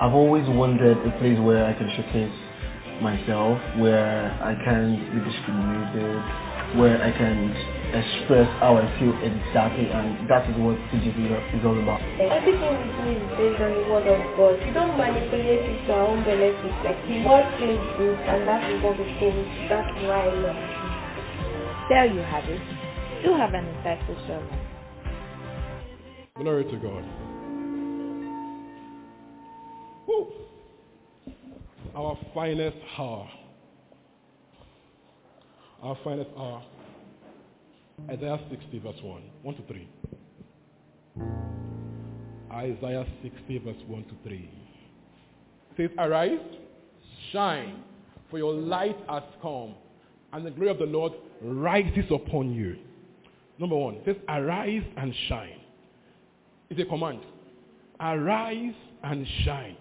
I've always wanted a place where I can showcase myself, where I can be discriminated, where I can express how I feel exactly, and that is what TGC is all about. Everything we do is based on the word of God. We don't manipulate it to our own benefit. Like the word says this, and that is what we think. That's why I love it. There you have it. Do have an insightful sermon. Glory to God. Woo. Our finest hour. Our finest hour. Isaiah 60 verse 1. 1 to 3. Isaiah 60 verse 1 to 3. It says, Arise, shine, for your light has come, and the glory of the Lord rises upon you. Number one, it says, Arise and shine. It's a command. Arise and shine.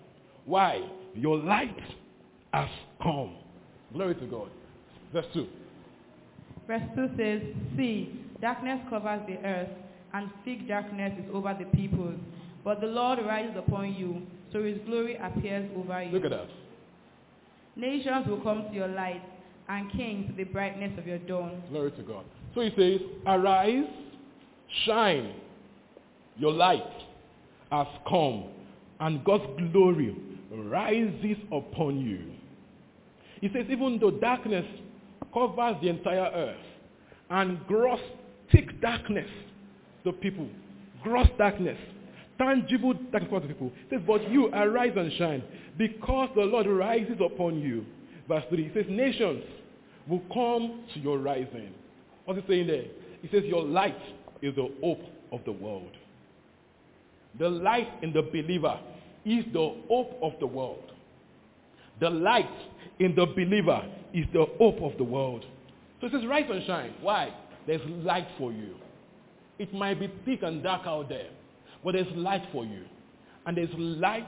Why? Your light has come. Glory to God. Verse 2. Verse 2 says, See, darkness covers the earth, and thick darkness is over the peoples. But the Lord rises upon you, so his glory appears over you. Look at that. Nations will come to your light, and kings to the brightness of your dawn. Glory to God. So he says, Arise, shine. Your light has come, and God's glory rises upon you. He says, even though darkness covers the entire earth, and gross, thick darkness, the people, gross darkness, tangible darkness the people. He says, but you arise and shine, because the Lord rises upon you. Verse 3, he says, nations will come to your rising. What's he saying there? He says, your light is the hope of the world. The light in the believer is the hope of the world. The light in the believer is the hope of the world. So it says, rise and shine. Why? There's light for you. It might be thick and dark out there, but there's light for you. And there's light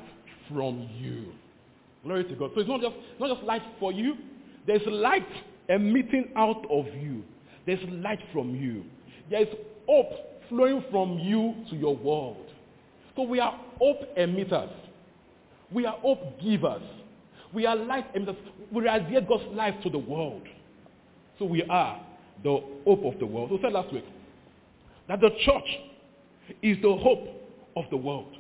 from you. Glory to God. So it's not just, not just light for you. There's light emitting out of you. There's light from you. There's hope flowing from you to your world. So we are hope emitters. We are hope givers. We are light emitters. We radiate God's life to the world. So we are the hope of the world. We said last week that the church is the hope of the world.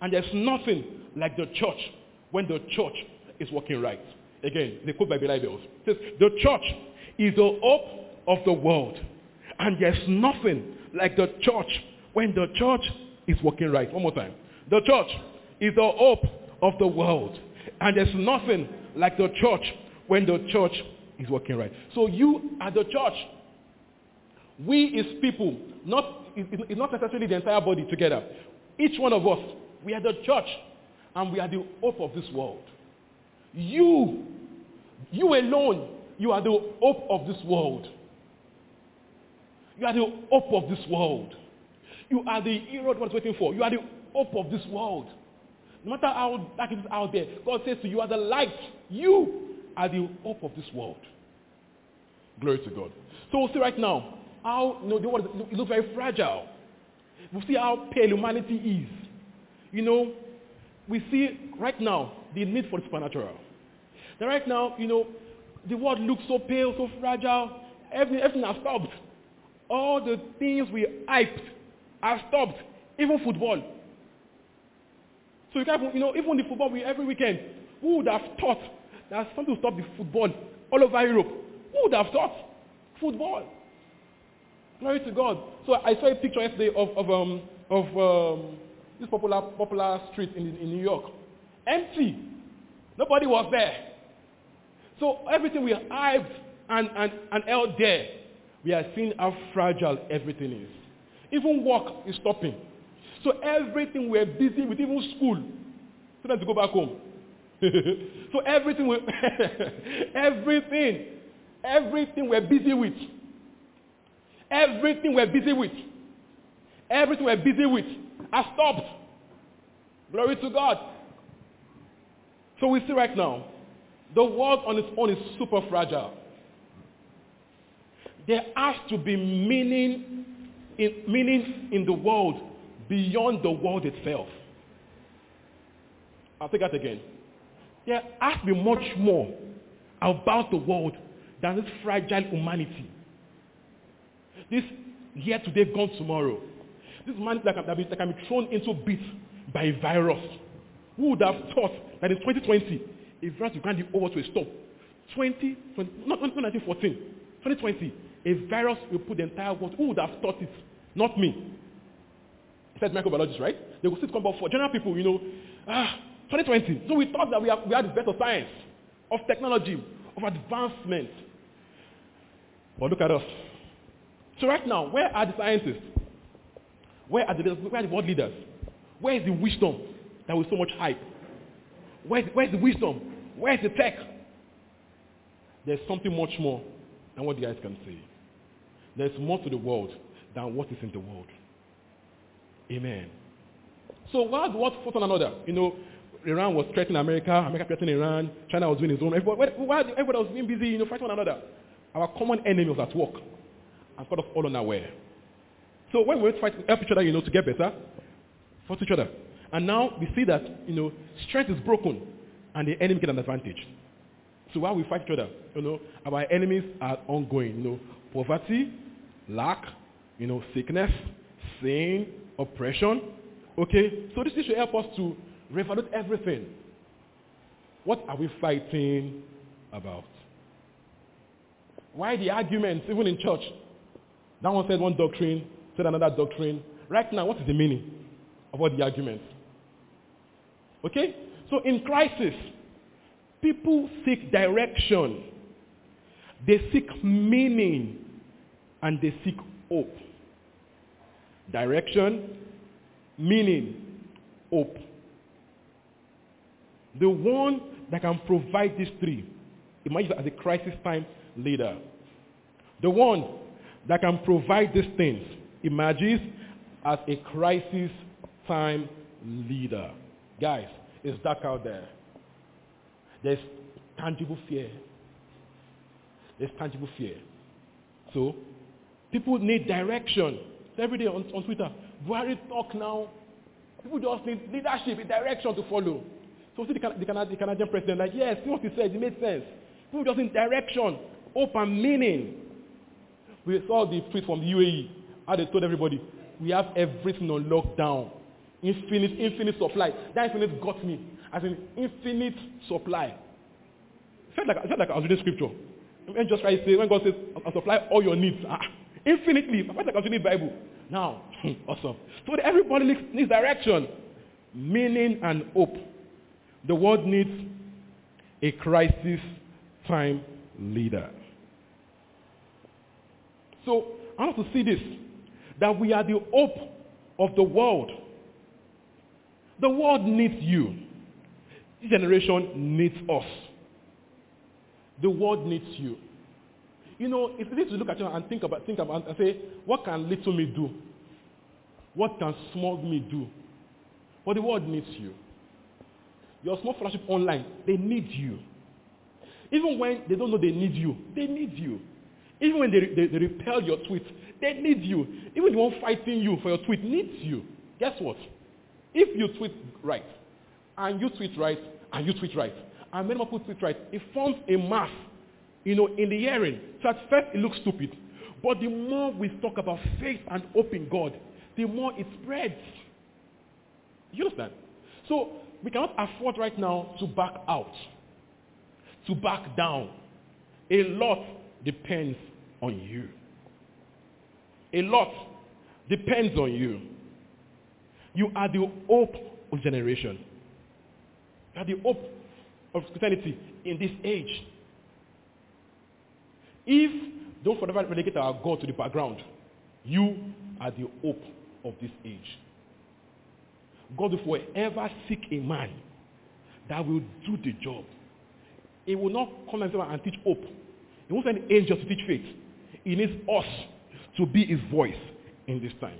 And there's nothing like the church when the church is working right. Again, the quote by Hybels. It says, the church is the hope of the world. And there's nothing like the church when the church is working right. One more time. The church is the hope of the world. And there's nothing like the church when the church is working right. So you are the church. We is people, not, it's not necessarily the entire body together. Each one of us, we are the church and we are the hope of this world. You, you alone, you are the hope of this world. You are the hope of this world. You are the hero God's waiting for. You are the hope of this world. No matter how dark it is out there, God says to you, you are the light. You are the hope of this world. Glory to God. So we'll see right now how, you know, the world it looks very fragile. We'll see how pale humanity is. You know, we see right now the need for the supernatural. That right now, you know, the world looks so pale, so fragile. Everything, everything has stopped. All the things we hyped have stopped. Even football. So you can, you know, even the football we every weekend, who would have thought that something to stop the football all over Europe? Who would have thought? Football. Glory to God. So I saw a picture yesterday of, of, um, of um, this popular, popular street in, in New York. Empty. Nobody was there. So everything we hyped and, and, and held there, we are seeing how fragile everything is. Even work is stopping. So everything we're busy with, even school, students to go back home. so everything, we, everything, everything we're busy with, everything we're busy with, everything we're busy with has stopped. Glory to God. So we see right now, the world on its own is super fragile. There has to be meaning in, meaning in the world beyond the world itself. I'll take that again. There has to be much more about the world than this fragile humanity. This here today, gone tomorrow. This man that can, that, can be thrown into bits by a virus. Who would have thought that in 2020, a virus will grind you over to a stop? 20, 20 not, not 1914, 2020, a virus will put the entire world. Who would have thought it? Not me. Said microbiologists, right? They will sit come for general people, you know, ah, 2020. So we thought that we, have, we had the best of science, of technology, of advancement. But look at us. So right now, where are the scientists? Where are the? Where are the world leaders? Where is the wisdom that was so much hype? Where's, where's the wisdom? Where's the tech? There's something much more than what the guys can say. There's more to the world than what is in the world. Amen. So why the world fought one another? You know, Iran was threatening America, America threatening Iran, China was doing its own. Everybody, everybody was being busy, you know, fighting one another. Our common enemy was at work and caught us all unaware. So when we fight, help each other, you know, to get better, fight each other. And now we see that, you know, strength is broken and the enemy get an advantage. So while we fight each other, you know, our enemies are ongoing. You know, poverty, lack, you know, sickness, sin, oppression. Okay? So this should help us to reevaluate everything. What are we fighting about? Why the arguments, even in church? That one said one doctrine, said another doctrine. Right now, what is the meaning of all the arguments? Okay? So in crisis, people seek direction. They seek meaning and they seek hope. Direction, meaning, hope. The one that can provide these three emerges as a crisis time leader. The one that can provide these things emerges as a crisis time leader. Guys, it's dark out there. There's tangible fear. There's tangible fear. So, people need direction. Every day on, on Twitter, Buhari talk now. People just need leadership, a direction to follow. So see the, the, the Canadian president, like, yes, see what he said, it made sense. People just need direction, hope and meaning. We saw the tweet from the UAE, how they told everybody, we have everything on lockdown. Infinite, infinite supply. That infinite got me. As an infinite supply. It felt like, it felt like I was reading scripture. When just to say, when God says, I'll supply all your needs. Ah, infinitely. Was reading the Bible. Now, awesome. So everybody needs direction, meaning and hope. The world needs a crisis time leader. So I want to see this, that we are the hope of the world. The world needs you. This generation needs us. The world needs you. You know, it's easy to look at you and think about, think about and say, what can little me do? What can small me do? But the world needs you. Your small fellowship online, they need you. Even when they don't know they need you, they need you. Even when they, they, they repel your tweet, they need you. Even the one fighting you for your tweet needs you. Guess what? If you tweet right, and you tweet right, and you tweet right, and many people tweet right, it forms a mass, you know, in the hearing. So at first it looks stupid. But the more we talk about faith and hope in God, the more it spreads. You understand? So we cannot afford right now to back out, to back down. A lot depends on you. A lot depends on you. You are the hope of generation. You are the hope of Christianity in this age. If don't forever relegate our God to the background, you are the hope of this age. God will forever seek a man that will do the job. He will not come and teach hope. He won't send angels to teach faith. He needs us to be his voice in this time.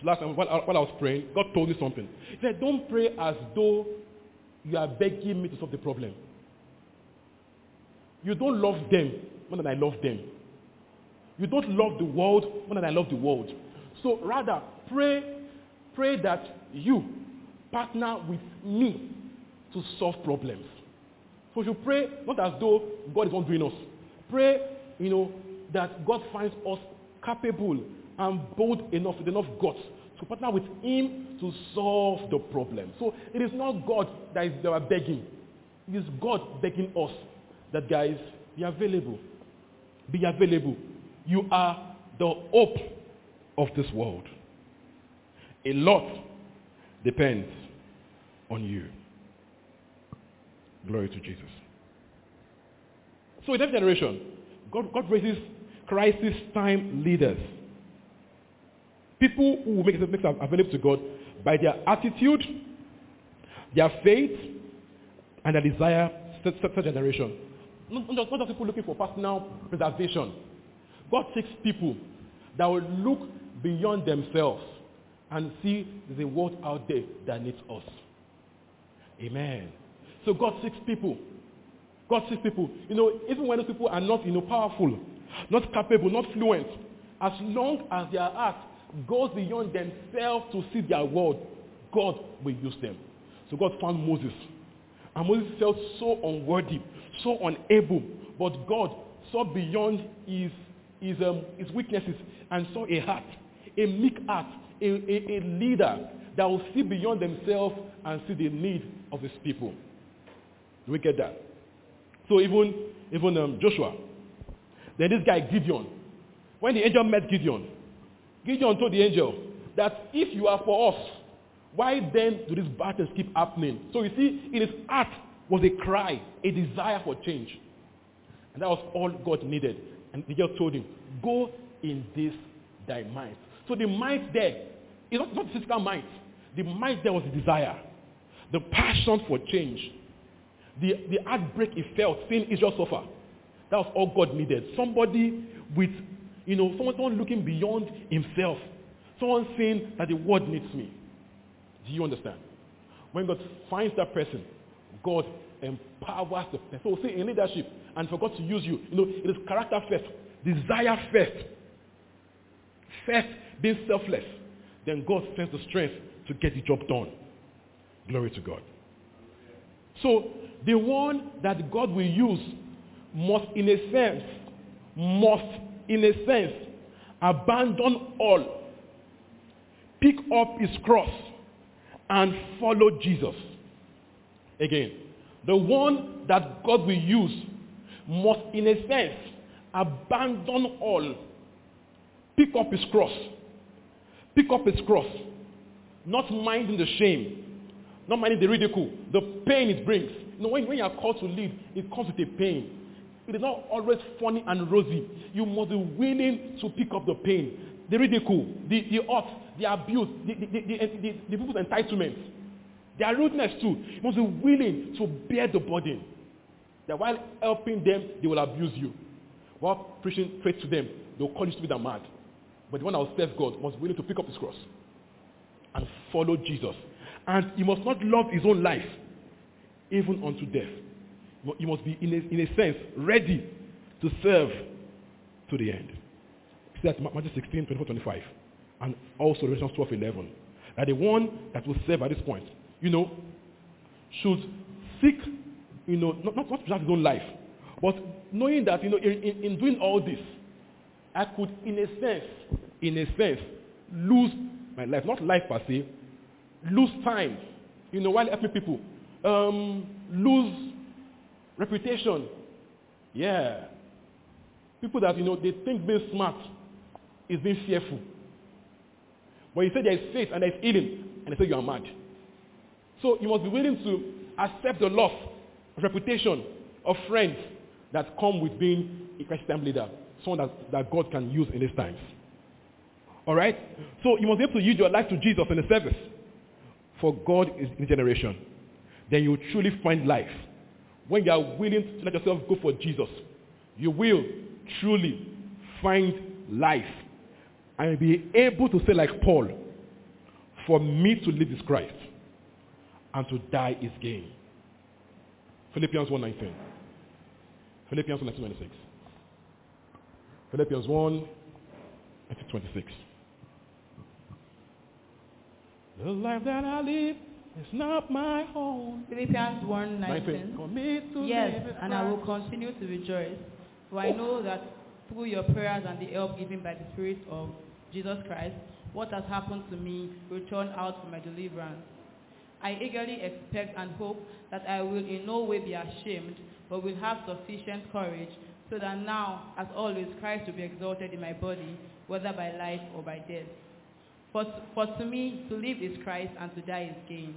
So last time while I, while I was praying, God told me something. He said, don't pray as though you are begging me to solve the problem. You don't love them more than I love them. You don't love the world more than I love the world. So rather, pray, pray that you partner with me to solve problems. So you pray not as though God is not doing us. Pray, you know, that God finds us capable and bold enough with enough guts to partner with him to solve the problem. So it is not God that is that begging. It is God begging us that guys, be available. Be available. You are the hope of this world. A lot depends on you. Glory to Jesus. So in that generation, God, God raises crisis time leaders. People who make themselves available to God by their attitude, their faith, and their desire to set generation. Not, just, not just people looking for personal preservation. God takes people that will look beyond themselves and see the world out there that needs us. Amen. So God seeks people. God seeks people. You know, even when those people are not, you know, powerful, not capable, not fluent, as long as their heart goes beyond themselves to see their world, God will use them. So God found Moses. And Moses felt so unworthy, so unable. But God saw beyond his, his, um, his weaknesses and saw a heart, a meek heart, a, a, a leader that will see beyond themselves and see the need of his people. Do we get that? So even, even um, Joshua, then this guy Gideon, when the angel met Gideon, Gideon told the angel that if you are for us, why then do these battles keep happening? So you see, in his heart was a cry, a desire for change. And that was all God needed. And the angel told him, go in this thy might. So the might there is not, not physical might. The might there was the desire, the passion for change, the, the heartbreak he felt seeing Israel suffer. That was all God needed. Somebody with, you know, someone, someone looking beyond himself. Someone saying that the world needs me. Do you understand? When God finds that person, God empowers the person. So say in leadership, and for God to use you, you know, it is character first, desire first. First, being selfless. Then God sends the strength to get the job done. Glory to God. So the one that God will use must in a sense, must in a sense abandon all, pick up his cross and follow Jesus. Again, the one that God will use must in a sense abandon all, pick up his cross, pick up his cross, not minding the shame, not minding the ridicule, the pain it brings. You know, when, when you are called to lead, it comes with a pain. It is not always funny and rosy. You must be willing to pick up the pain, the ridicule, the, the hurt, the abuse, the, the, the, the, the people's entitlements, their rudeness too. You must be willing to bear the burden. That while helping them, they will abuse you. While preaching faith to them, they will call you stupid and mad. But the one that will serve God must be willing to pick up his cross and follow Jesus. And he must not love his own life, even unto death. He must be, in a, in a sense, ready to serve to the end. See that Matthew 16, 24, 25. And also Revelation 12, 11. That the one that will serve at this point, you know, should seek, you know, not, not, not just his own life, but knowing that, you know, in, in, in doing all this, I could, in a sense, in a sense, lose my life. Not life per se, lose time, you know, while helping people. Um, lose reputation. Yeah. People that, you know, they think being smart is being fearful. But you say there is faith and there is healing, and they say you are mad. So you must be willing to accept the loss of reputation, of friends that come with being a Christian leader, someone that, that God can use in these times. All right? So you must be able to use your life to Jesus in the service. For God is in generation. then you truly find life. When you are willing to let yourself go for Jesus, you will truly find life and be able to say like Paul, for me to live is Christ and to die is gain. Philippians 1.19. Philippians 1.26. Philippians 1, 26. The life that I live is not my own. Philippians 1 19. 19. For me to Yes, and I will continue to rejoice, for I know that through your prayers and the help given by the Spirit of Jesus Christ, what has happened to me will turn out for my deliverance. I eagerly expect and hope that I will in no way be ashamed, but will have sufficient courage, so that now, as always, Christ will be exalted in my body, whether by life or by death. For, for to me, to live is Christ and to die is gain.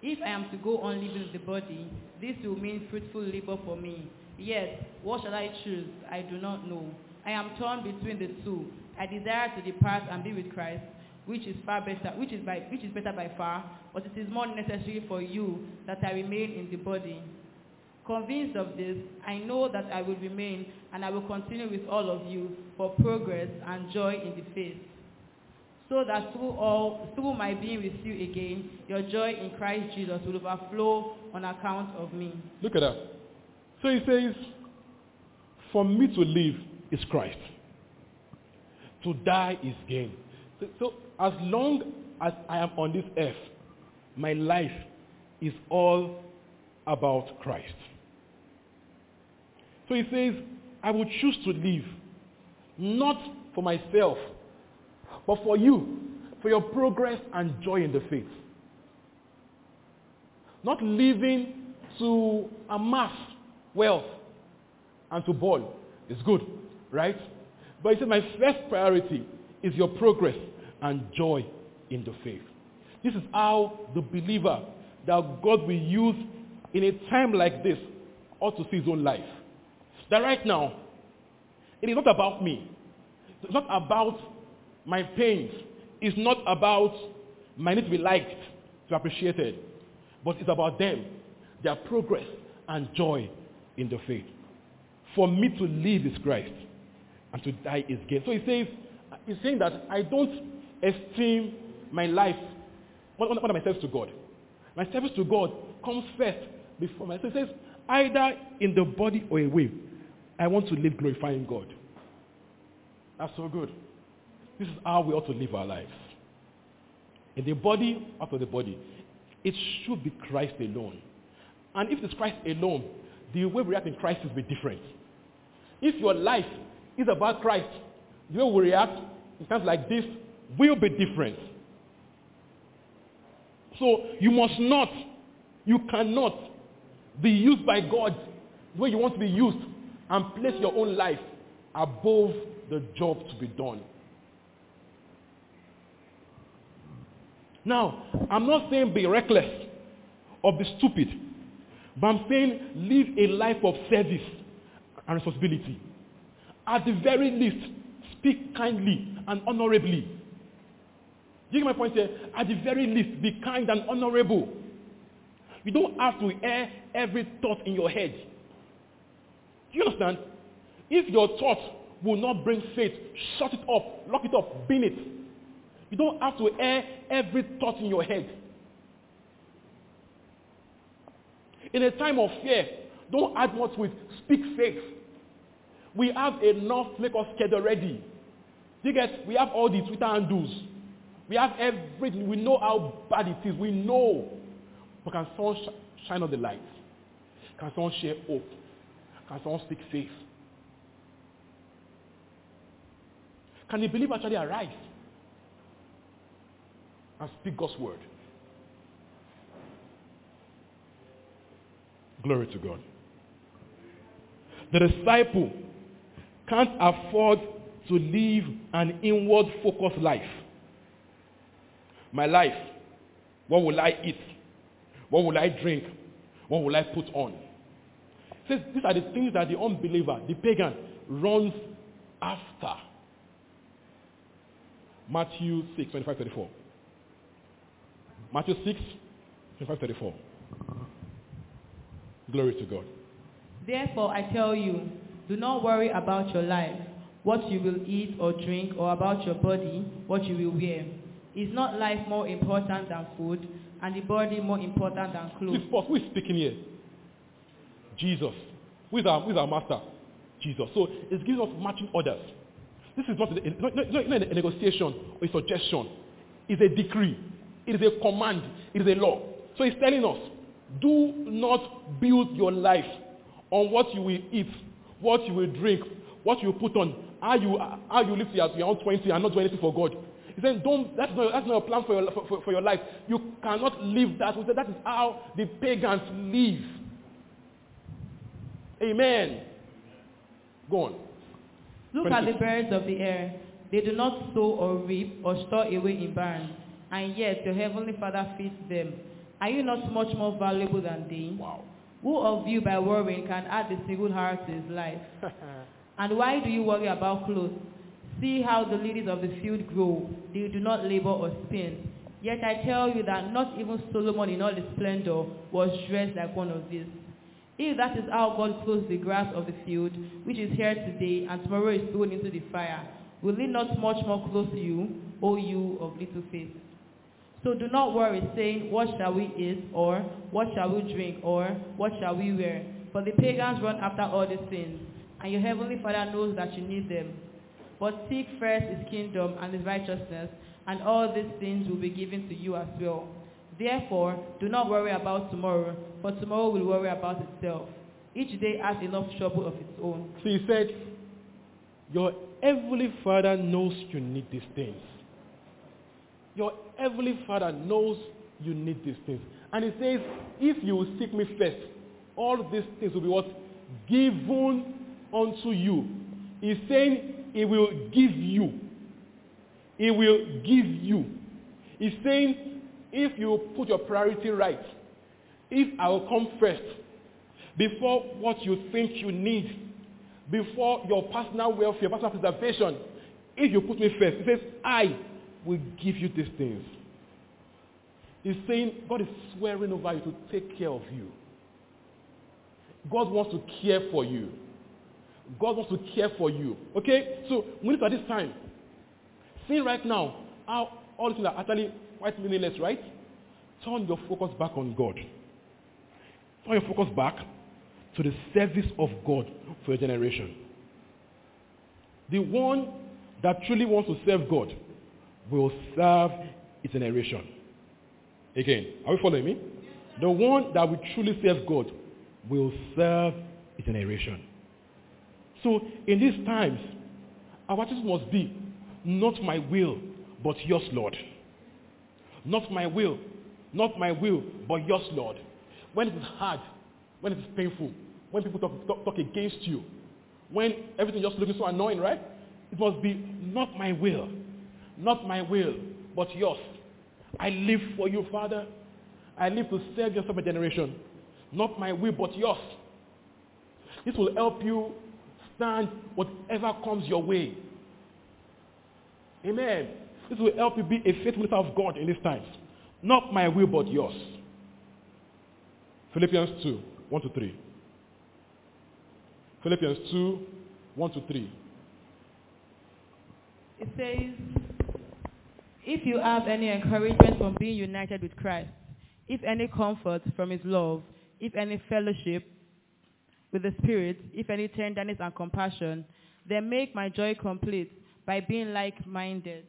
If I am to go on living the body, this will mean fruitful labor for me. Yet, what shall I choose? I do not know. I am torn between the two. I desire to depart and be with Christ, which is far better, which is, by, which is better by far, but it is more necessary for you that I remain in the body. Convinced of this, I know that I will remain and I will continue with all of you for progress and joy in the faith so that through all through my being with you again your joy in christ jesus will overflow on account of me Look at that. So he says, for me to live is Christ. To die is gain. So, so as long as I am on this earth, my life is all about Christ. So he says, I will choose to live, not for myself, but for you, for your progress and joy in the faith. Not living to amass wealth and to ball is good, right? But he said, my first priority is your progress and joy in the faith. This is how the believer that God will use in a time like this ought to see his own life. That right now, it is not about me. It's not about my pains. It's not about my need to be liked, to be appreciated. But it's about them, their progress and joy in the faith. For me to live is Christ, and to die is gain. So he says, he's saying that I don't esteem my life, what, my service to God. My service to God comes first before my. Says, either in the body or away, I want to live glorifying God. That's so good. This is how we ought to live our lives. In the body, of the body. It should be Christ alone. And if it's Christ alone, the way we react in Christ will be different. If your life is about Christ, the way we react in times like this will be different. So you must not, you cannot be used by God the way you want to be used and place your own life above the job to be done. Now, I'm not saying be reckless or be stupid, but I'm saying live a life of service and responsibility. At the very least, speak kindly and honorably. You get my point here? At the very least, be kind and honorable. You don't have to air every thought in your head. Do you understand? If your thought will not bring faith, shut it up, lock it up, bin it. You don't have to air every thought in your head. In a time of fear, don't add to it. Speak faith. We have enough make us scared already. You get, we have all the Twitter handles. We have everything. We know how bad it is. We know. But can someone sh- shine on the light? Can someone share hope? Can someone speak faith? Can the believer actually arise and speak God's word? Glory to God. The disciple can't afford to live an inward focused life. My life, what will I eat? What will I drink? What will I put on? Says these are the things that the unbeliever, the pagan, runs after. Matthew 6, 25, 34. Matthew 6, 25, 34. Glory to God. Therefore I tell you, do not worry about your life, what you will eat or drink, or about your body, what you will wear. Is not life more important than food, and the body more important than clothes? Please pause. Who is speaking here? Jesus. Who is our, who is our master? Jesus. So it's giving us matching orders. This is not a, not, not, not a negotiation or a suggestion. It's a decree. It is a command. It is a law. So he's telling us, do not build your life on what you will eat, what you will drink, what you put on, how you, how you live till you're 20 and not do anything for God. He said, don't, that's not, that's not a plan for your, for, for your life. You cannot live that. He said, that is how the pagans live. Amen. Go on. Look at the birds of the air. They do not sow or reap or store away in barns, and yet your heavenly Father feeds them. Are you not much more valuable than they? Wow. Who of you by worrying can add a single hour to his life? and why do you worry about clothes? See how the lilies of the field grow. They do not labor or spin. Yet I tell you that not even Solomon in all his splendor was dressed like one of these. If that is how God clothes the grass of the field, which is here today and tomorrow is thrown into the fire, will it not much more clothe you, O you of little faith? So do not worry, saying, What shall we eat? Or, What shall we drink? Or, What shall we wear? For the pagans run after all these things, and your heavenly Father knows that you need them. But seek first his kingdom and his righteousness, and all these things will be given to you as well. Therefore, do not worry about tomorrow, for tomorrow will worry about itself. Each day has enough trouble of its own. So he said, your heavenly Father knows you need these things. Your heavenly Father knows you need these things. And he says, if you seek me first, all these things will be what? Given unto you. He's saying he will give you. He will give you. He's saying if you put your priority right, if I will come first, before what you think you need, before your personal welfare, personal preservation, if you put me first, he says, I will give you these things. He's saying God is swearing over you to take care of you. God wants to care for you. God wants to care for you. Okay? So we look at this time. See right now how all these things are actually quite meaningless, right? Turn your focus back on God. Turn your focus back to the service of God for your generation. The one that truly wants to serve God will serve its generation. Again, are we following me? The one that will truly serve God will serve its generation. So in these times, our attitude must be, not my will, but yours, Lord. Not my will, not my will, but yours, Lord. When it is hard, when it is painful, when people talk, talk, talk against you, when everything just looking so annoying, right? It must be not my will, not my will, but yours. I live for you, Father. I live to serve your seven generation. Not my will, but yours. This will help you stand whatever comes your way. Amen. This will help you be a faithful of God in these times. Not my will, but yours. Philippians 2, 1 to 3. Philippians 2, 1 to 3. It says, If you have any encouragement from being united with Christ, if any comfort from his love, if any fellowship with the Spirit, if any tenderness and compassion, then make my joy complete by being like-minded,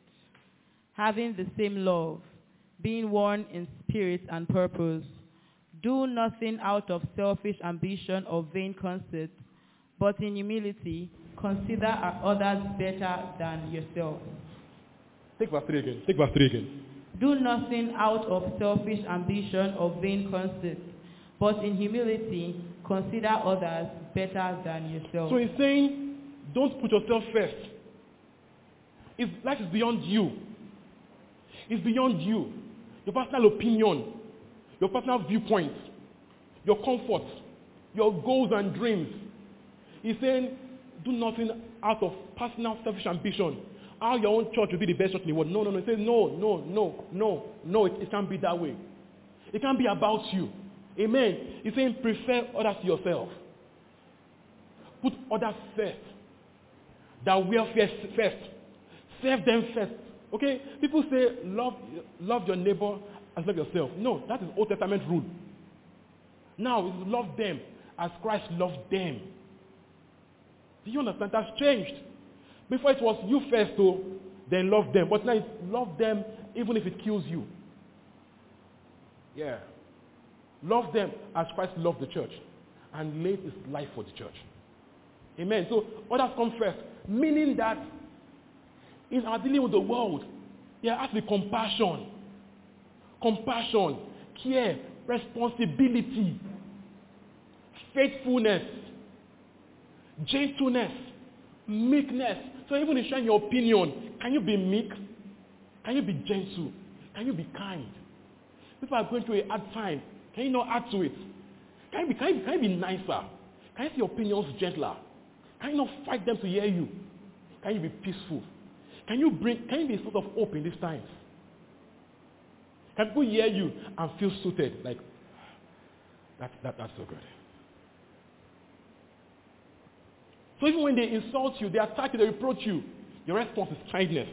having the same love, being one in spirit and purpose. Do nothing out of selfish ambition or vain conceit, but in humility consider others better than yourself. Take verse 3 again. Take verse 3 again. Do nothing out of selfish ambition or vain conceit, but in humility consider others better than yourself. So he's saying, don't put yourself first. If life is beyond you. It's beyond you. Your personal opinion, your personal viewpoint, your comfort, your goals and dreams. He's saying, do nothing out of personal selfish ambition. How your own church will be the best church in the world. No, no, no. He says, no, no, no, no, no. It, it can't be that way. It can't be about you. Amen. He's saying prefer others to yourself. Put others first. That welfare first. Serve them first. Okay? People say love, love your neighbor as love yourself. No, that is Old Testament rule. Now it's love them as Christ loved them. Do you understand? That's changed. Before it was you first, then love them. But now it's love them even if it kills you. Yeah. Love them as Christ loved the church and laid his life for the church. Amen. So others come first. Meaning that in our dealing with the world, there has to be compassion. Compassion, care, responsibility, faithfulness, gentleness, meekness. So even in sharing your opinion, can you be meek? Can you be gentle? Can you be kind? People are going through a hard time. Can you not add to it? Can you be, can you, can you be nicer? Can you see your opinions gentler? Can you not fight them to hear you? Can you be peaceful? Can you bring, can you be a sort of hope in these times? Can people hear you and feel suited? Like, that, that, that's so good. So even when they insult you, they attack you, they reproach you, your response is kindness,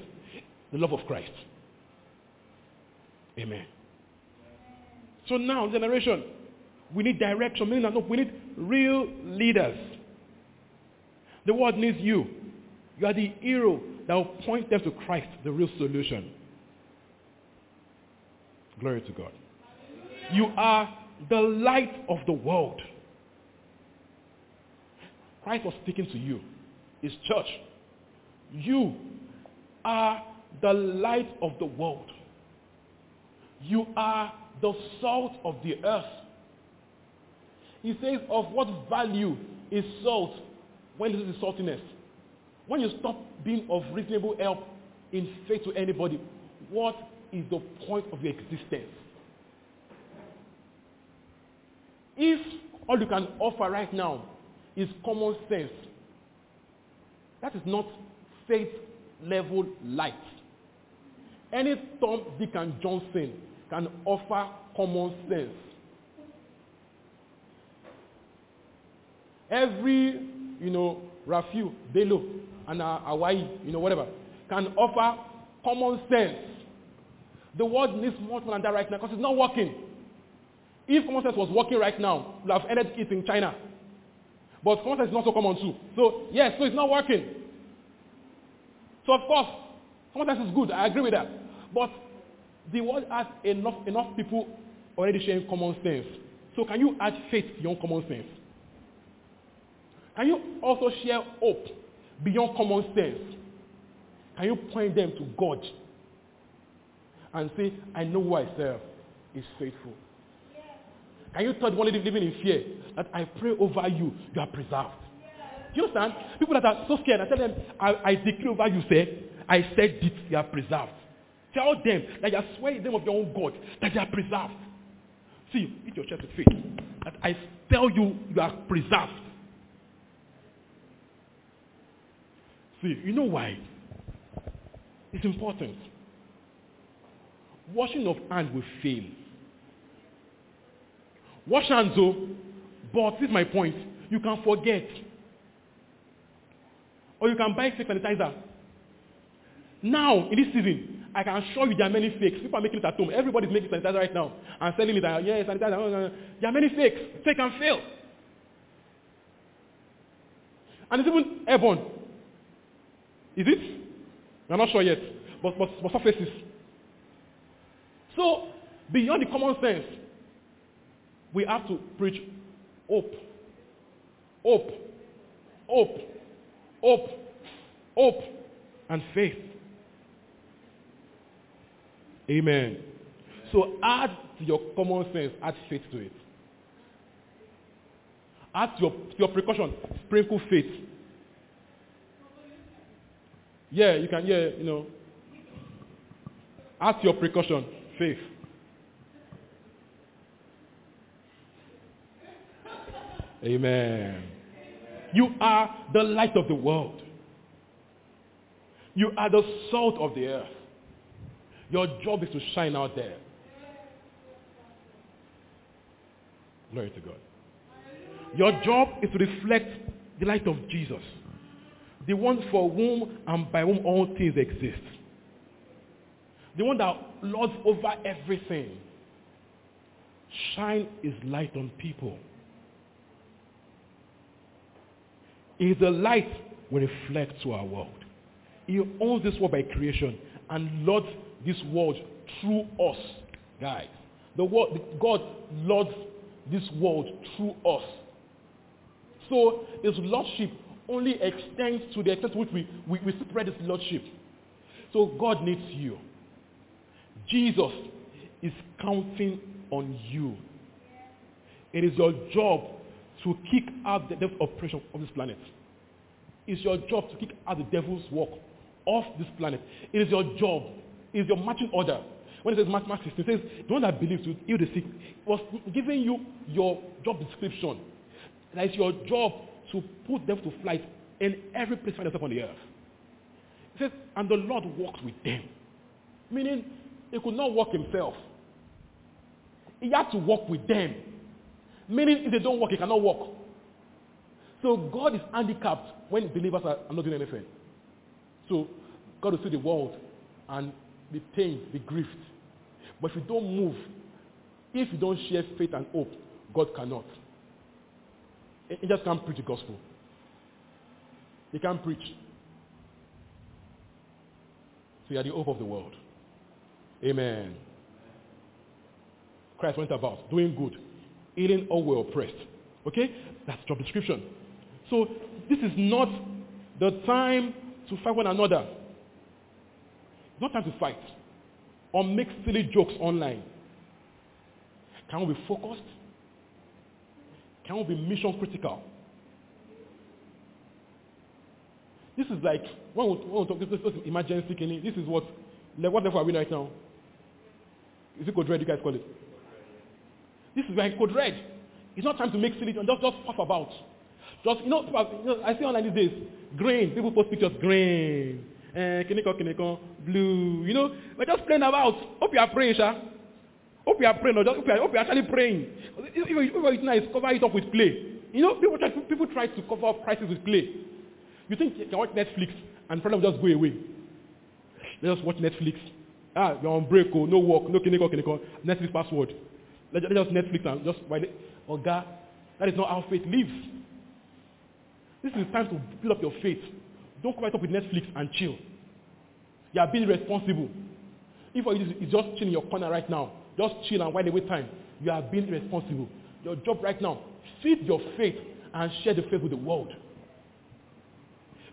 the love of Christ. Amen. So now, generation, we need direction. We need real leaders. The world needs you. You are the hero that will point them to Christ, the real solution. Glory to God. You are the light of the world. Christ was speaking to you, his church. You are the light of the world. You are the salt of the earth. He says, of what value is salt when it is saltiness? When you stop being of reasonable help in faith to anybody, what is the point of your existence? If all you can offer right now is common sense, that is not faith level light. Any Tom, Dick, and Johnson can offer common sense. Every, you know, Rafiu, Bello, and uh, Hauwa, you know, whatever, can offer common sense. The world needs more than that right now because it's not working. If common sense was working right now, we would have ended it in China. But common sense is not so common too. So, yes, so it's not working. So, of course, common sense is good. I agree with that. But the world has enough, enough people already sharing common sense. So can you add faith beyond common sense? Can you also share hope beyond common sense? Can you point them to God and say, I know who I serve is faithful? Can you tell the one living in fear that I pray over you, you are preserved? Do you understand? People that are so scared, I tell them, I, I decree over you, say, I said this, you are preserved. Tell them that you are swearing in the name of your own God, that you are preserved. See, eat your chest with faith. That I tell you, you are preserved. See, you know why? It's important. Washing of hands will fail. Wash hands though, but this is my point. You can forget. Or you can buy fake sanitizer. Now, in this season, I can assure you there are many fakes. People are making it at home. Everybody's making sanitizer right now and selling it. Uh, yeah, sanitizer. There are many fakes. Fake and fail. And it's even airborne. Is it? We're not sure yet. But, but, but surfaces. So, beyond the common sense, we have to preach hope. Hope. Hope. Hope. Hope. And faith. Amen. So add to your common sense, add faith to it. Add your, your precaution, sprinkle faith. Yeah, you can, yeah, you know. Add your precaution, faith. Amen. You are the light of the world. You are the salt of the earth. Your job is to shine out there. Glory to God. Your job is to reflect the light of Jesus, the one for whom and by whom all things exist, the one that lords over everything. Shine his light on people. He is the light we reflect to our world. He owns this world by creation and lords this world through us, guys. The world, God lords this world through us. So his lordship only extends to the extent to which we, we, we spread his lordship. So God needs you. Jesus is counting on you. It is your job to kick out the devil's oppression of this planet. It's your job to kick out the devil's work off this planet. It is your job. Is your marching order. When it says Mark, Mark 16, it says, the one that believes to heal the sick was giving you your job description. That it's your job to put them to flight in every place found upon the earth. It says, and the Lord walks with them. Meaning, he could not walk himself. He had to walk with them. Meaning, if they don't walk, he cannot walk. So God is handicapped when believers are not doing anything. So God will see the world and be pained, be grieved. But if you don't move, if you don't share faith and hope, God cannot. He just can't preach the gospel. He can't preach. So you are the hope of the world. Amen. Christ went about doing good, healing all were oppressed. Okay? That's job description. So this is not the time to fight one another. Not time to fight or make silly jokes online. Can we be focused? Can we be mission critical? This is like, when we, when we talk, this is emergency, can this is what, like what level are we right now? Is it code red you guys call it? This is like code red. It's not time to make silly, just, just puff about. Just, you know, I see online these days, green, people post pictures, green, uh, kiniko, blue, you know, we're just playing about. Hope you are praying, Sha. Hope you are praying, or just, hope, you are, hope you are actually praying. If, nice, cover it up with play. You know, people try, people try to cover up crisis with clay. You think you can watch Netflix and problem just go away. Let us just watch Netflix. Ah, you're on break, oh, no work, no kiniko, kiniko, Netflix password. Let's just Netflix and just it. Oh God, that is not how faith lives. This is time to build up your faith. Don't come right up with Netflix and chill. You are being responsible. If you just chill in your corner right now, just chill and while away time, you are being responsible. Your job right now, feed your faith and share the faith with the world.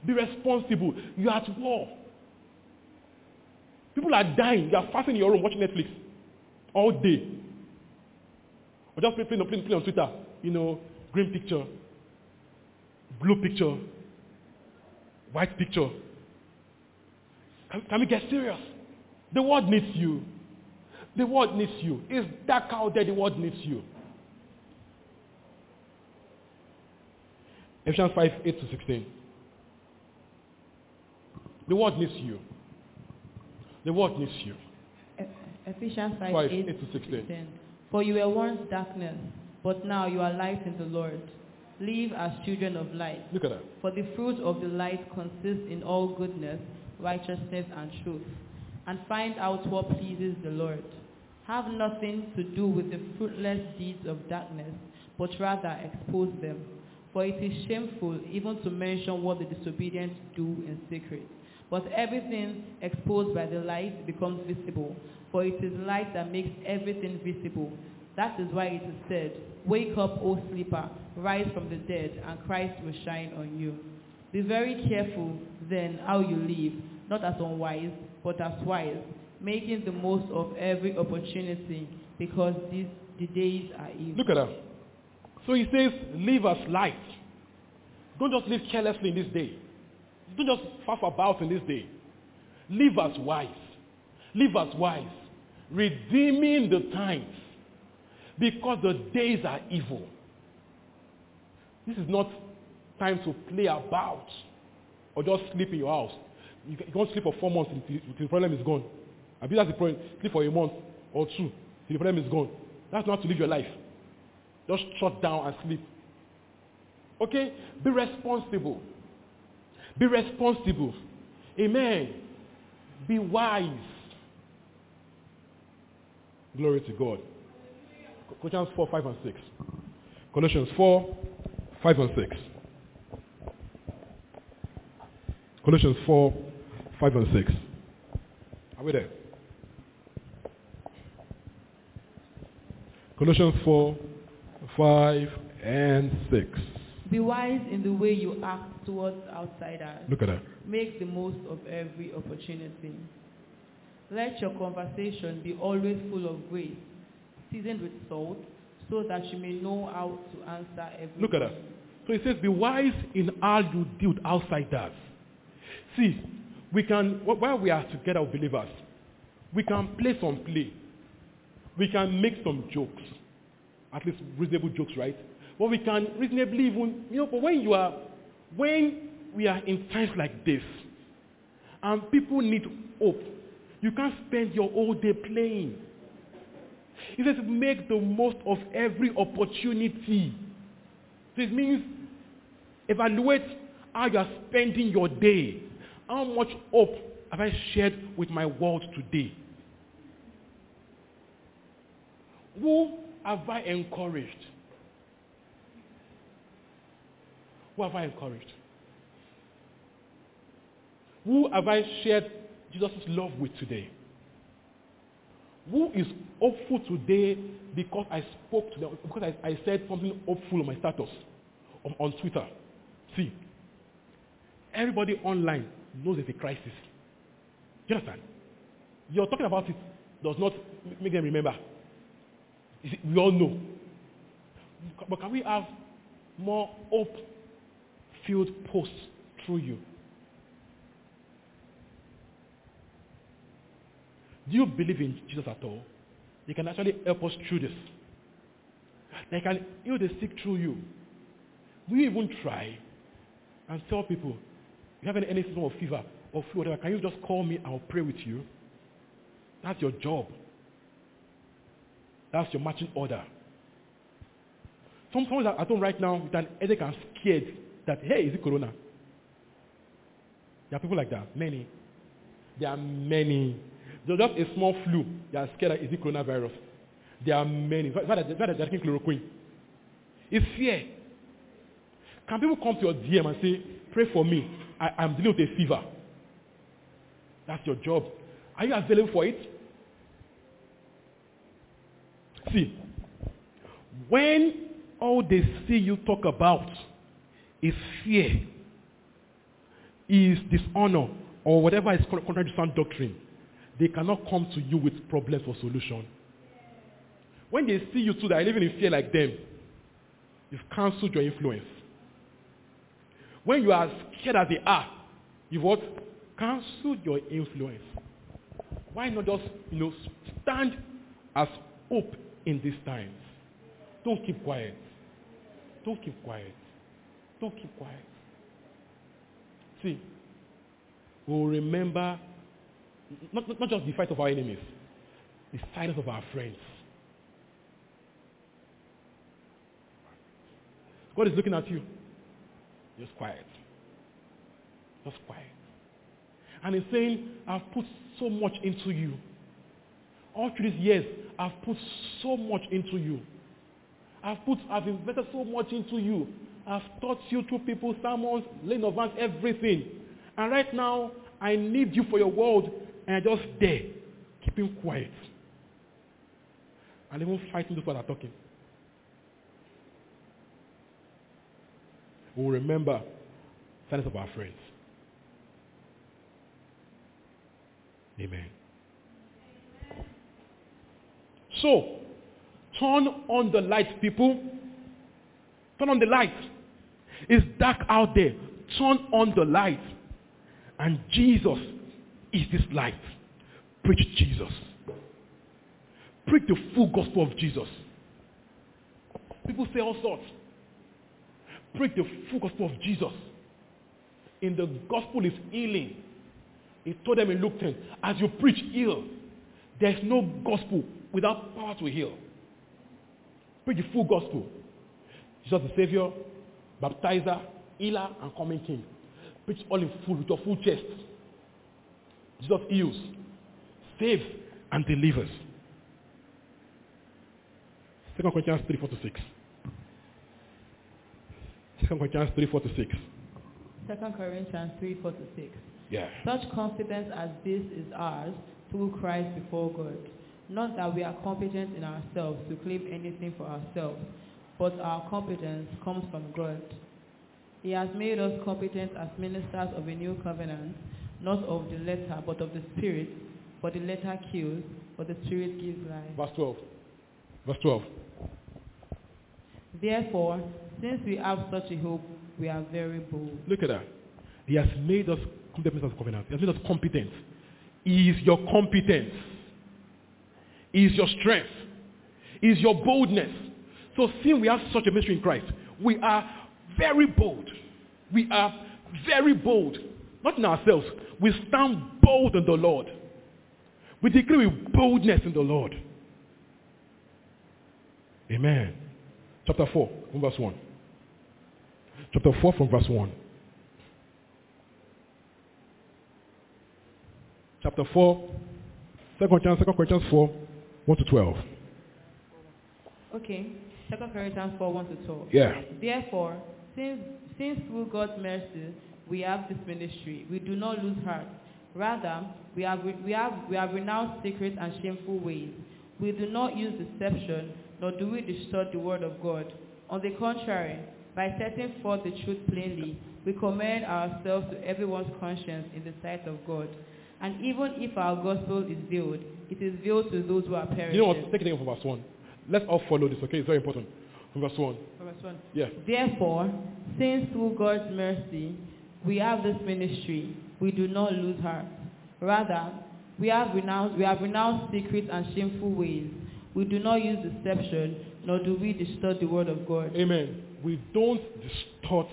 Be responsible. You are at war. People are dying. You are fasting in your room watching Netflix all day. Or just playing, playing, playing on Twitter. You know, green picture, blue picture, white picture. Can, can we get serious? The world needs you. The world needs you. It's dark out there. The world needs you. Ephesians 5, 8 to 16. The world needs you. The world needs you. Ephesians 5, 5, 8, 8 to 16. For you were once darkness, but now you are light in the Lord. Live as children of light. Look at that. For the fruit of the light consists in all goodness, righteousness, and truth. And find out what pleases the Lord. Have nothing to do with the fruitless deeds of darkness, but rather expose them. For it is shameful even to mention what the disobedient do in secret. But everything exposed by the light becomes visible, for it is light that makes everything visible. That is why it is said, Wake up, O sleeper, rise from the dead, and Christ will shine on you. Be very careful then how you live, not as unwise, but as wise, making the most of every opportunity, because these, the days are evil. Look at that. So he says, live as light. Don't just live carelessly in this day. Don't just faff about in this day. Live as wise. Live as wise. Redeeming the times. Because the days are evil. This is not time to play about or just sleep in your house. You can't sleep for four months until the problem is gone. I believe that's the point. Sleep for a month or two till the problem is gone. That's not to live your life. just shut down and sleep. Okay? Be responsible. Be responsible. Amen. Be wise. Glory to God. Colossians 4, 5 and 6. Colossians 4, 5 and 6. Colossians 4, 5 and 6. Are we there? Colossians 4, 5 and 6. Be wise in the way you act towards outsiders. Look at that. Make the most of every opportunity. Let your conversation be always full of grace, seasoned with salt, so that you may know how to answer every Look at that. So it says, be wise in how you deal with outsiders. See, we can, wh- while we are together with believers, we can play some play. We can make some jokes. At least reasonable jokes, right? But we can reasonably even, you know, but when you are, when we are in times like this, and people need hope, you can't spend your whole day playing. He says make the most of every opportunity. This means evaluate how you are spending your day. How much hope have I shared with my world today? Who have I encouraged? Who have I encouraged? Who have I shared Jesus' love with today? Who is hopeful today because I spoke to them, because I, I said something hopeful on my status on, on Twitter? See, everybody online knows it's a crisis. You understand? You're talking about it does not make them remember. See, we all know. But can we have more hope-filled posts through you? Do you believe in Jesus at all? He can actually help us through this. They can heal the sick through you. Will you even try and tell people, you have any, symptom of fever or flu, whatever, can you just call me? And I'll pray with you. That's your job. That's your marching order. Some someone is at home right now with an headache and scared that, hey, is it corona? There are people like that. Many. There are many. Just a small flu. They are scared that is it coronavirus. There are many. In they're taking chloroquine. It's fear. Can people come to your DM and say, pray for me. I, I'm dealing with a fever. That's your job. Are you available for it? See, when all they see you talk about is fear, is dishonor, or whatever is contrary to sound doctrine, they cannot come to you with problems or solution. When they see you too that are living in fear like them, you've cancelled your influence. When you are scared as they are, you've what? Cancelled your influence. Why not just, you know, stand as hope in these times? Don't keep quiet. Don't keep quiet. Don't keep quiet. See, we'll remember not, not, not just the fight of our enemies, the silence of our friends. God is looking at you. Just quiet. Just quiet. And he's saying, I've put so much into you. All through these years, I've put so much into you. I've put, I've invested so much into you. I've taught you through people, sermons, laying of hands, everything. And right now, I need you for your world, and I just there, keeping quiet. And even fighting those who are talking. We'll remember silence of our friends. Amen. So, turn on the light, people. Turn on the light. It's dark out there. Turn on the light. And Jesus is this light. Preach Jesus. Preach the full gospel of Jesus. People say all sorts. Preach the full gospel of Jesus. In the gospel is healing. He told them in Luke 10, as you preach, heal. There's no gospel without power to heal. Preach the full gospel. Jesus the Savior, baptizer, healer, and coming King. Preach all in full with your full chest. Jesus heals, saves, and delivers. 2 Corinthians 3, 4 to 6. 2 Corinthians 3, 4 to 6. 2 Corinthians 3, 4 to 6. Yeah. Such confidence as this is ours through Christ before God. Not that we are competent in ourselves to claim anything for ourselves, but our competence comes from God. He has made us competent as ministers of a new covenant, not of the letter, but of the Spirit. For the letter kills, but the Spirit gives life. Verse 12. Verse 12. Therefore, since we have such a hope, we are very bold. Look at that. He has made us competent as covenant. He has made us competent. He is your competence. He is your strength. He is your boldness. So seeing we have such a mystery in Christ, we are very bold. We are very bold. Not in ourselves. We stand bold in the Lord. We declare with boldness in the Lord. Amen. Chapter 4, from verse 1. Chapter 4 from verse 1. Chapter 4, 2 Corinthians, 2 Corinthians 4, 1 to 12. Okay. 2 Corinthians 4, 1 to 12. Yeah. Therefore, since, since through God's mercy we have this ministry, we do not lose heart. Rather, we have, we have, we have renounced secret and shameful ways. We do not use deception, nor do we distort the word of God. On the contrary, by setting forth the truth plainly, we commend ourselves to everyone's conscience in the sight of God. And even if our gospel is veiled, it is veiled to those who are perishing. You know what? Take it from verse 1. Let's all follow this, okay? It's very important. From verse 1. Verse 1. Yeah. Therefore, since through God's mercy we have this ministry, we do not lose heart. Rather, we have renounced, we have renounced secret and shameful ways. We do not use deception, nor do we distort the word of God. Amen. We don't distort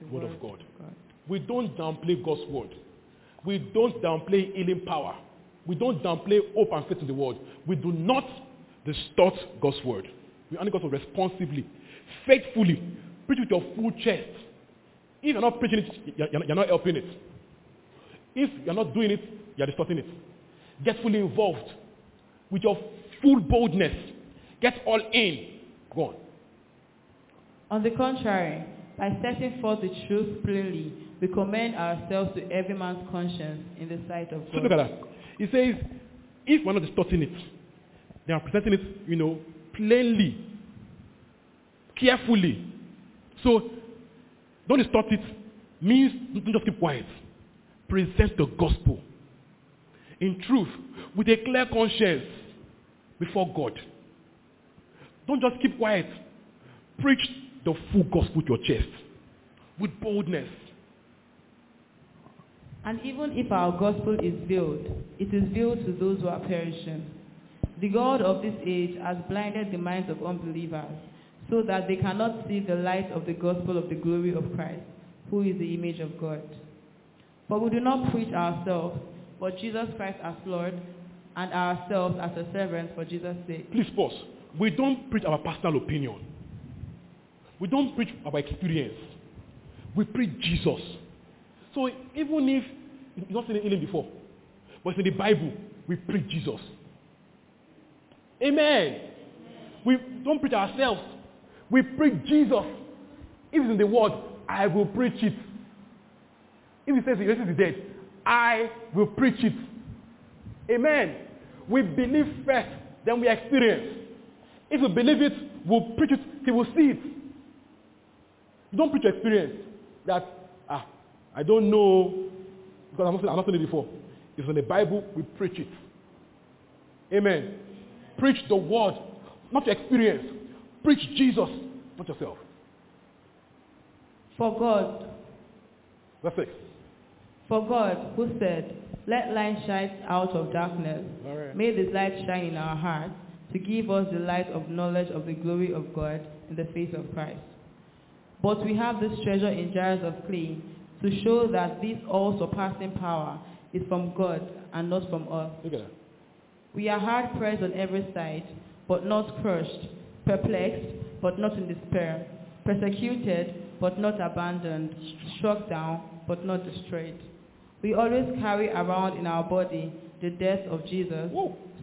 the word of God. God. We don't downplay God's word. We don't downplay healing power. We don't downplay hope and faith in the word. We do not distort God's word. We only got to responsibly, faithfully, preach with your full chest. If you're not preaching it, you're- not helping it. If you're not doing it, you're distorting it. Get fully involved with your full boldness. Get all in. Go on. On the contrary, by setting forth the truth plainly, we commend ourselves to every man's conscience in the sight of God. So look at that. He says, if we're not distorting it, they are presenting it, you know, plainly, carefully. So, don't distort it means don't just keep quiet. Present the gospel in truth with a clear conscience before God. Don't just keep quiet. Preach the full gospel to your chest with boldness. And even if our gospel is veiled, it is veiled to those who are perishing. The God of this age has blinded the minds of unbelievers, so that they cannot see the light of the gospel of the glory of Christ, who is the image of God. But we do not preach ourselves, but Jesus Christ as Lord, and ourselves as a servant for Jesus' sake. Please pause. We don't preach our personal opinion. We don't preach our experience. We preach Jesus. So even if you've not seen healing before, but in the Bible, we preach Jesus. Amen. We don't preach ourselves. We preach Jesus. If it's in the word, I will preach it. If it says he raises the dead, I will preach it. Amen. We believe first, then we experience. If we believe it, we'll preach it he will see it. You don't preach your experience that, ah, I don't know, because I've not, seen it before. It's in the Bible, we preach it. Amen. Preach the word, not your experience. Preach Jesus, not yourself. For God, That's it. for God, who said, Let light shine out of darkness, right. May this light shine in our hearts to give us the light of knowledge of the glory of God in the face of Christ. But we have this treasure in jars of clay to show that this all-surpassing power is from God and not from us. We are hard pressed on every side, but not crushed, perplexed, but not in despair, persecuted but not abandoned, struck down but not destroyed. We always carry around in our body the death of Jesus,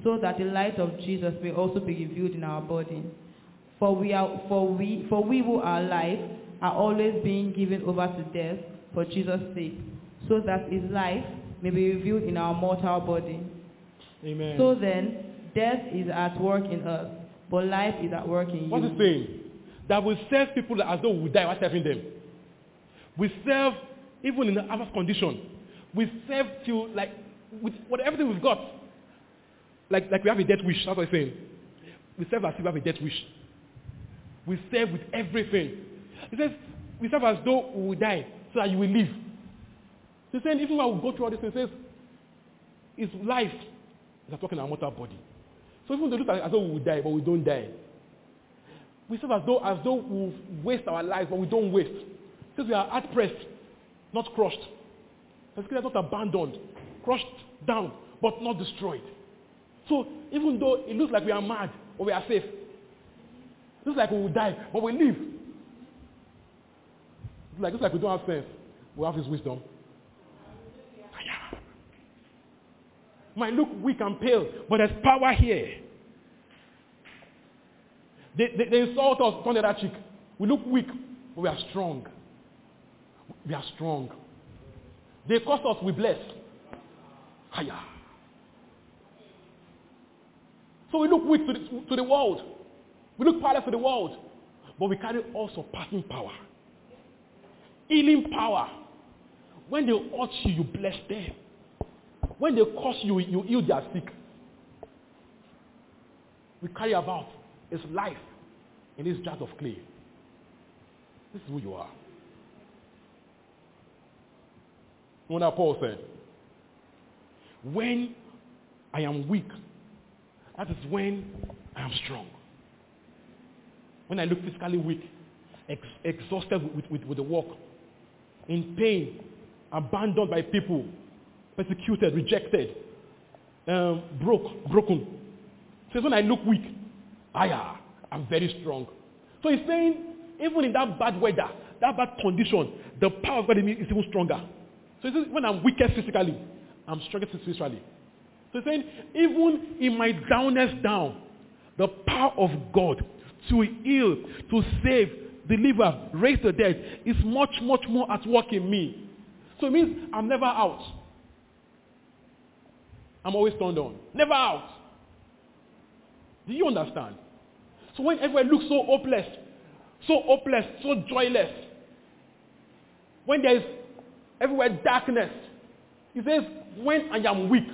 so that the light of Jesus may also be revealed in our body. For we, are, for, we, for we who are alive are always being given over to death for Jesus' sake, so that his life may be revealed in our mortal body. Amen. So then, death is at work in us, but life is at work in What's you. it saying? That we serve people as though we die while serving them. We serve even in the adverse condition. We serve till like with whatever everything we've got. Like like we have a death wish. That's what I'm saying. We serve as if we have a death wish. We serve with everything. He says we serve as though we will die so that you will live. He's saying even while we go through all this, he says it's life that working in our mortal body. So even we look as though we will die, but we don't die. We serve as though as though we waste our lives, but we don't waste. Because we are hard pressed, not crushed. Persecuted, not abandoned, crushed down, but not destroyed. So even though it looks like we are mad, but we are safe. It looks like we will die, but we live. Like, it's like we don't have sense. We have his wisdom. Fire. Might look weak and pale, but there's power here. They, they, they insult us, turn the other cheek. We look weak, but we are strong. We are strong. They curse us, we bless. Higher. So we look weak to the, to the world. We look powerless to the world. But we carry all surpassing power. Healing power. When they hurt you, you bless them. When they curse you, you heal their sick. We carry about is life in this jar of clay. This is who you are. When Paul said, when I am weak, that is when I am strong. When I look physically weak, ex- exhausted with, with, with the work, in pain, abandoned by people, persecuted, rejected, um, broke, broken. Says when I look weak, I am I'm very strong. So he's saying, even in that bad weather, that bad condition, the power of God in me is even stronger. So he says, when I'm weakest physically, I'm strongest spiritually. So he's saying, even in my downness down, the power of God to heal, to save, deliver, raise the dead is much, much more at work in me. So it means I'm never out. I'm always turned on. Never out. Do you understand? So when everywhere looks so hopeless, so hopeless, so joyless, when there is everywhere darkness, he says, when I am weak,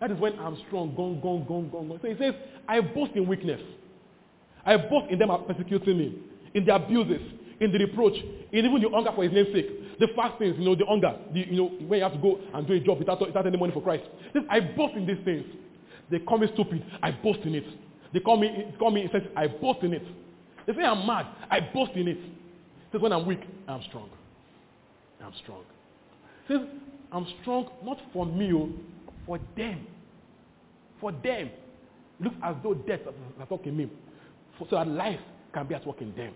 that is when I'm strong. Gone, gone, gone, gone, gone. So he says, I boast in weakness. I boast in them persecuting me, in the abuses, in the reproach, in even the hunger for his name's sake. The fastings, you know, the hunger, the, you know, when you have to go and do a job without, without any money for Christ. Says, I boast in these things. They call me stupid. I boast in it. They call me, call me, says, I boast in it. They say I'm mad. I boast in it. Says when I'm weak, I'm strong. I'm strong. Says I'm strong not for me, oh, for them. For them. It looks as though death is at work in me. So that life can be at work in them.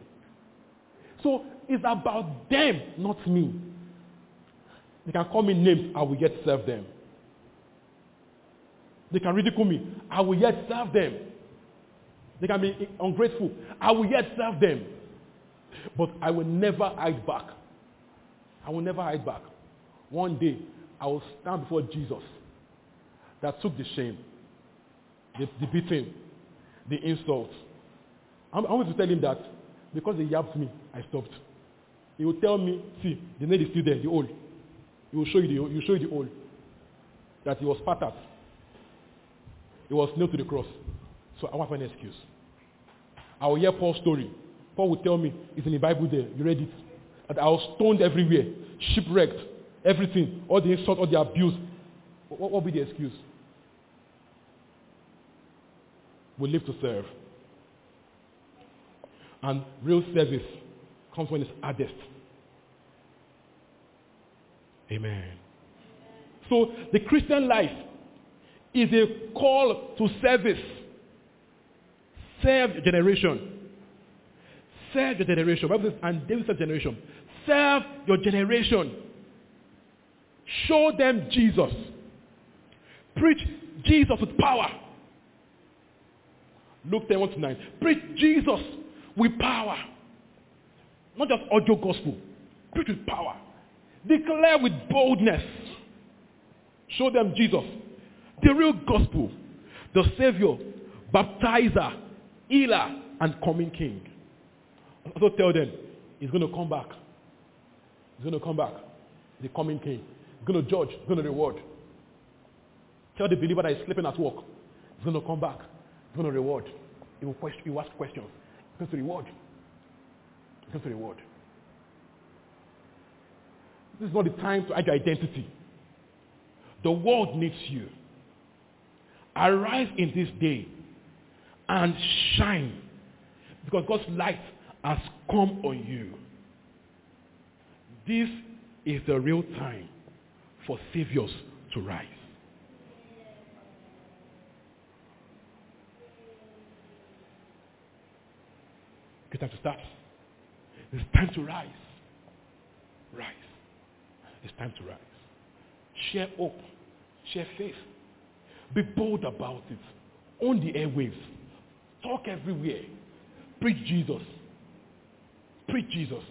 So it's about them, not me. They can call me names, I will yet serve them. They can ridicule me, I will yet serve them. They can be ungrateful. I will yet serve them. But I will never hide back. I will never hide back. One day, I will stand before Jesus that took the shame, the, the beating, the insults. I'm, I want to tell him that because he yapped me, I stopped. He will tell me, see, the nail is still there, the hole. He will show you the, he will show you the hole. That he was at. He was nailed to the cross. So I have an excuse. I will hear Paul's story. Paul will tell me, it's in the Bible there, you read it. That I was stoned everywhere, shipwrecked, everything, all the insult, all the abuse. What, what will be the excuse? We live to serve. And real service comes when it's hardest. Amen. So the Christian life is a call to service. Serve your generation. serve your generation. Bible says, and David said generation. Serve your generation. Show them Jesus. Preach Jesus with power. Luke 10, 1 to 9. Preach Jesus with power. Not just audio gospel. Preach with power. Declare with boldness. Show them Jesus. The real gospel. The Savior, baptizer, healer, and coming King. Also tell them, he's going to come back. He's going to come back. The coming King. He's going to judge. He's going to reward. Tell the believer that is sleeping at work. He's going to come back. He's going to reward. He will, question, he will ask questions. To reward. To reward. This is not the time to hide your identity. The world needs you. Arise in this day and shine because God's light has come on you. This is the real time for saviors to rise. It's time to start. It's time to rise. Rise. It's time to rise. Share hope. Share faith. Be bold about it. On the airwaves. Talk everywhere. Preach Jesus. Preach Jesus.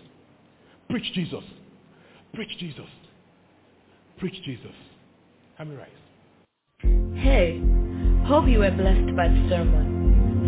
Preach Jesus. Preach Jesus. Preach Jesus. Let me rise. Hey, hope you were blessed by the sermon.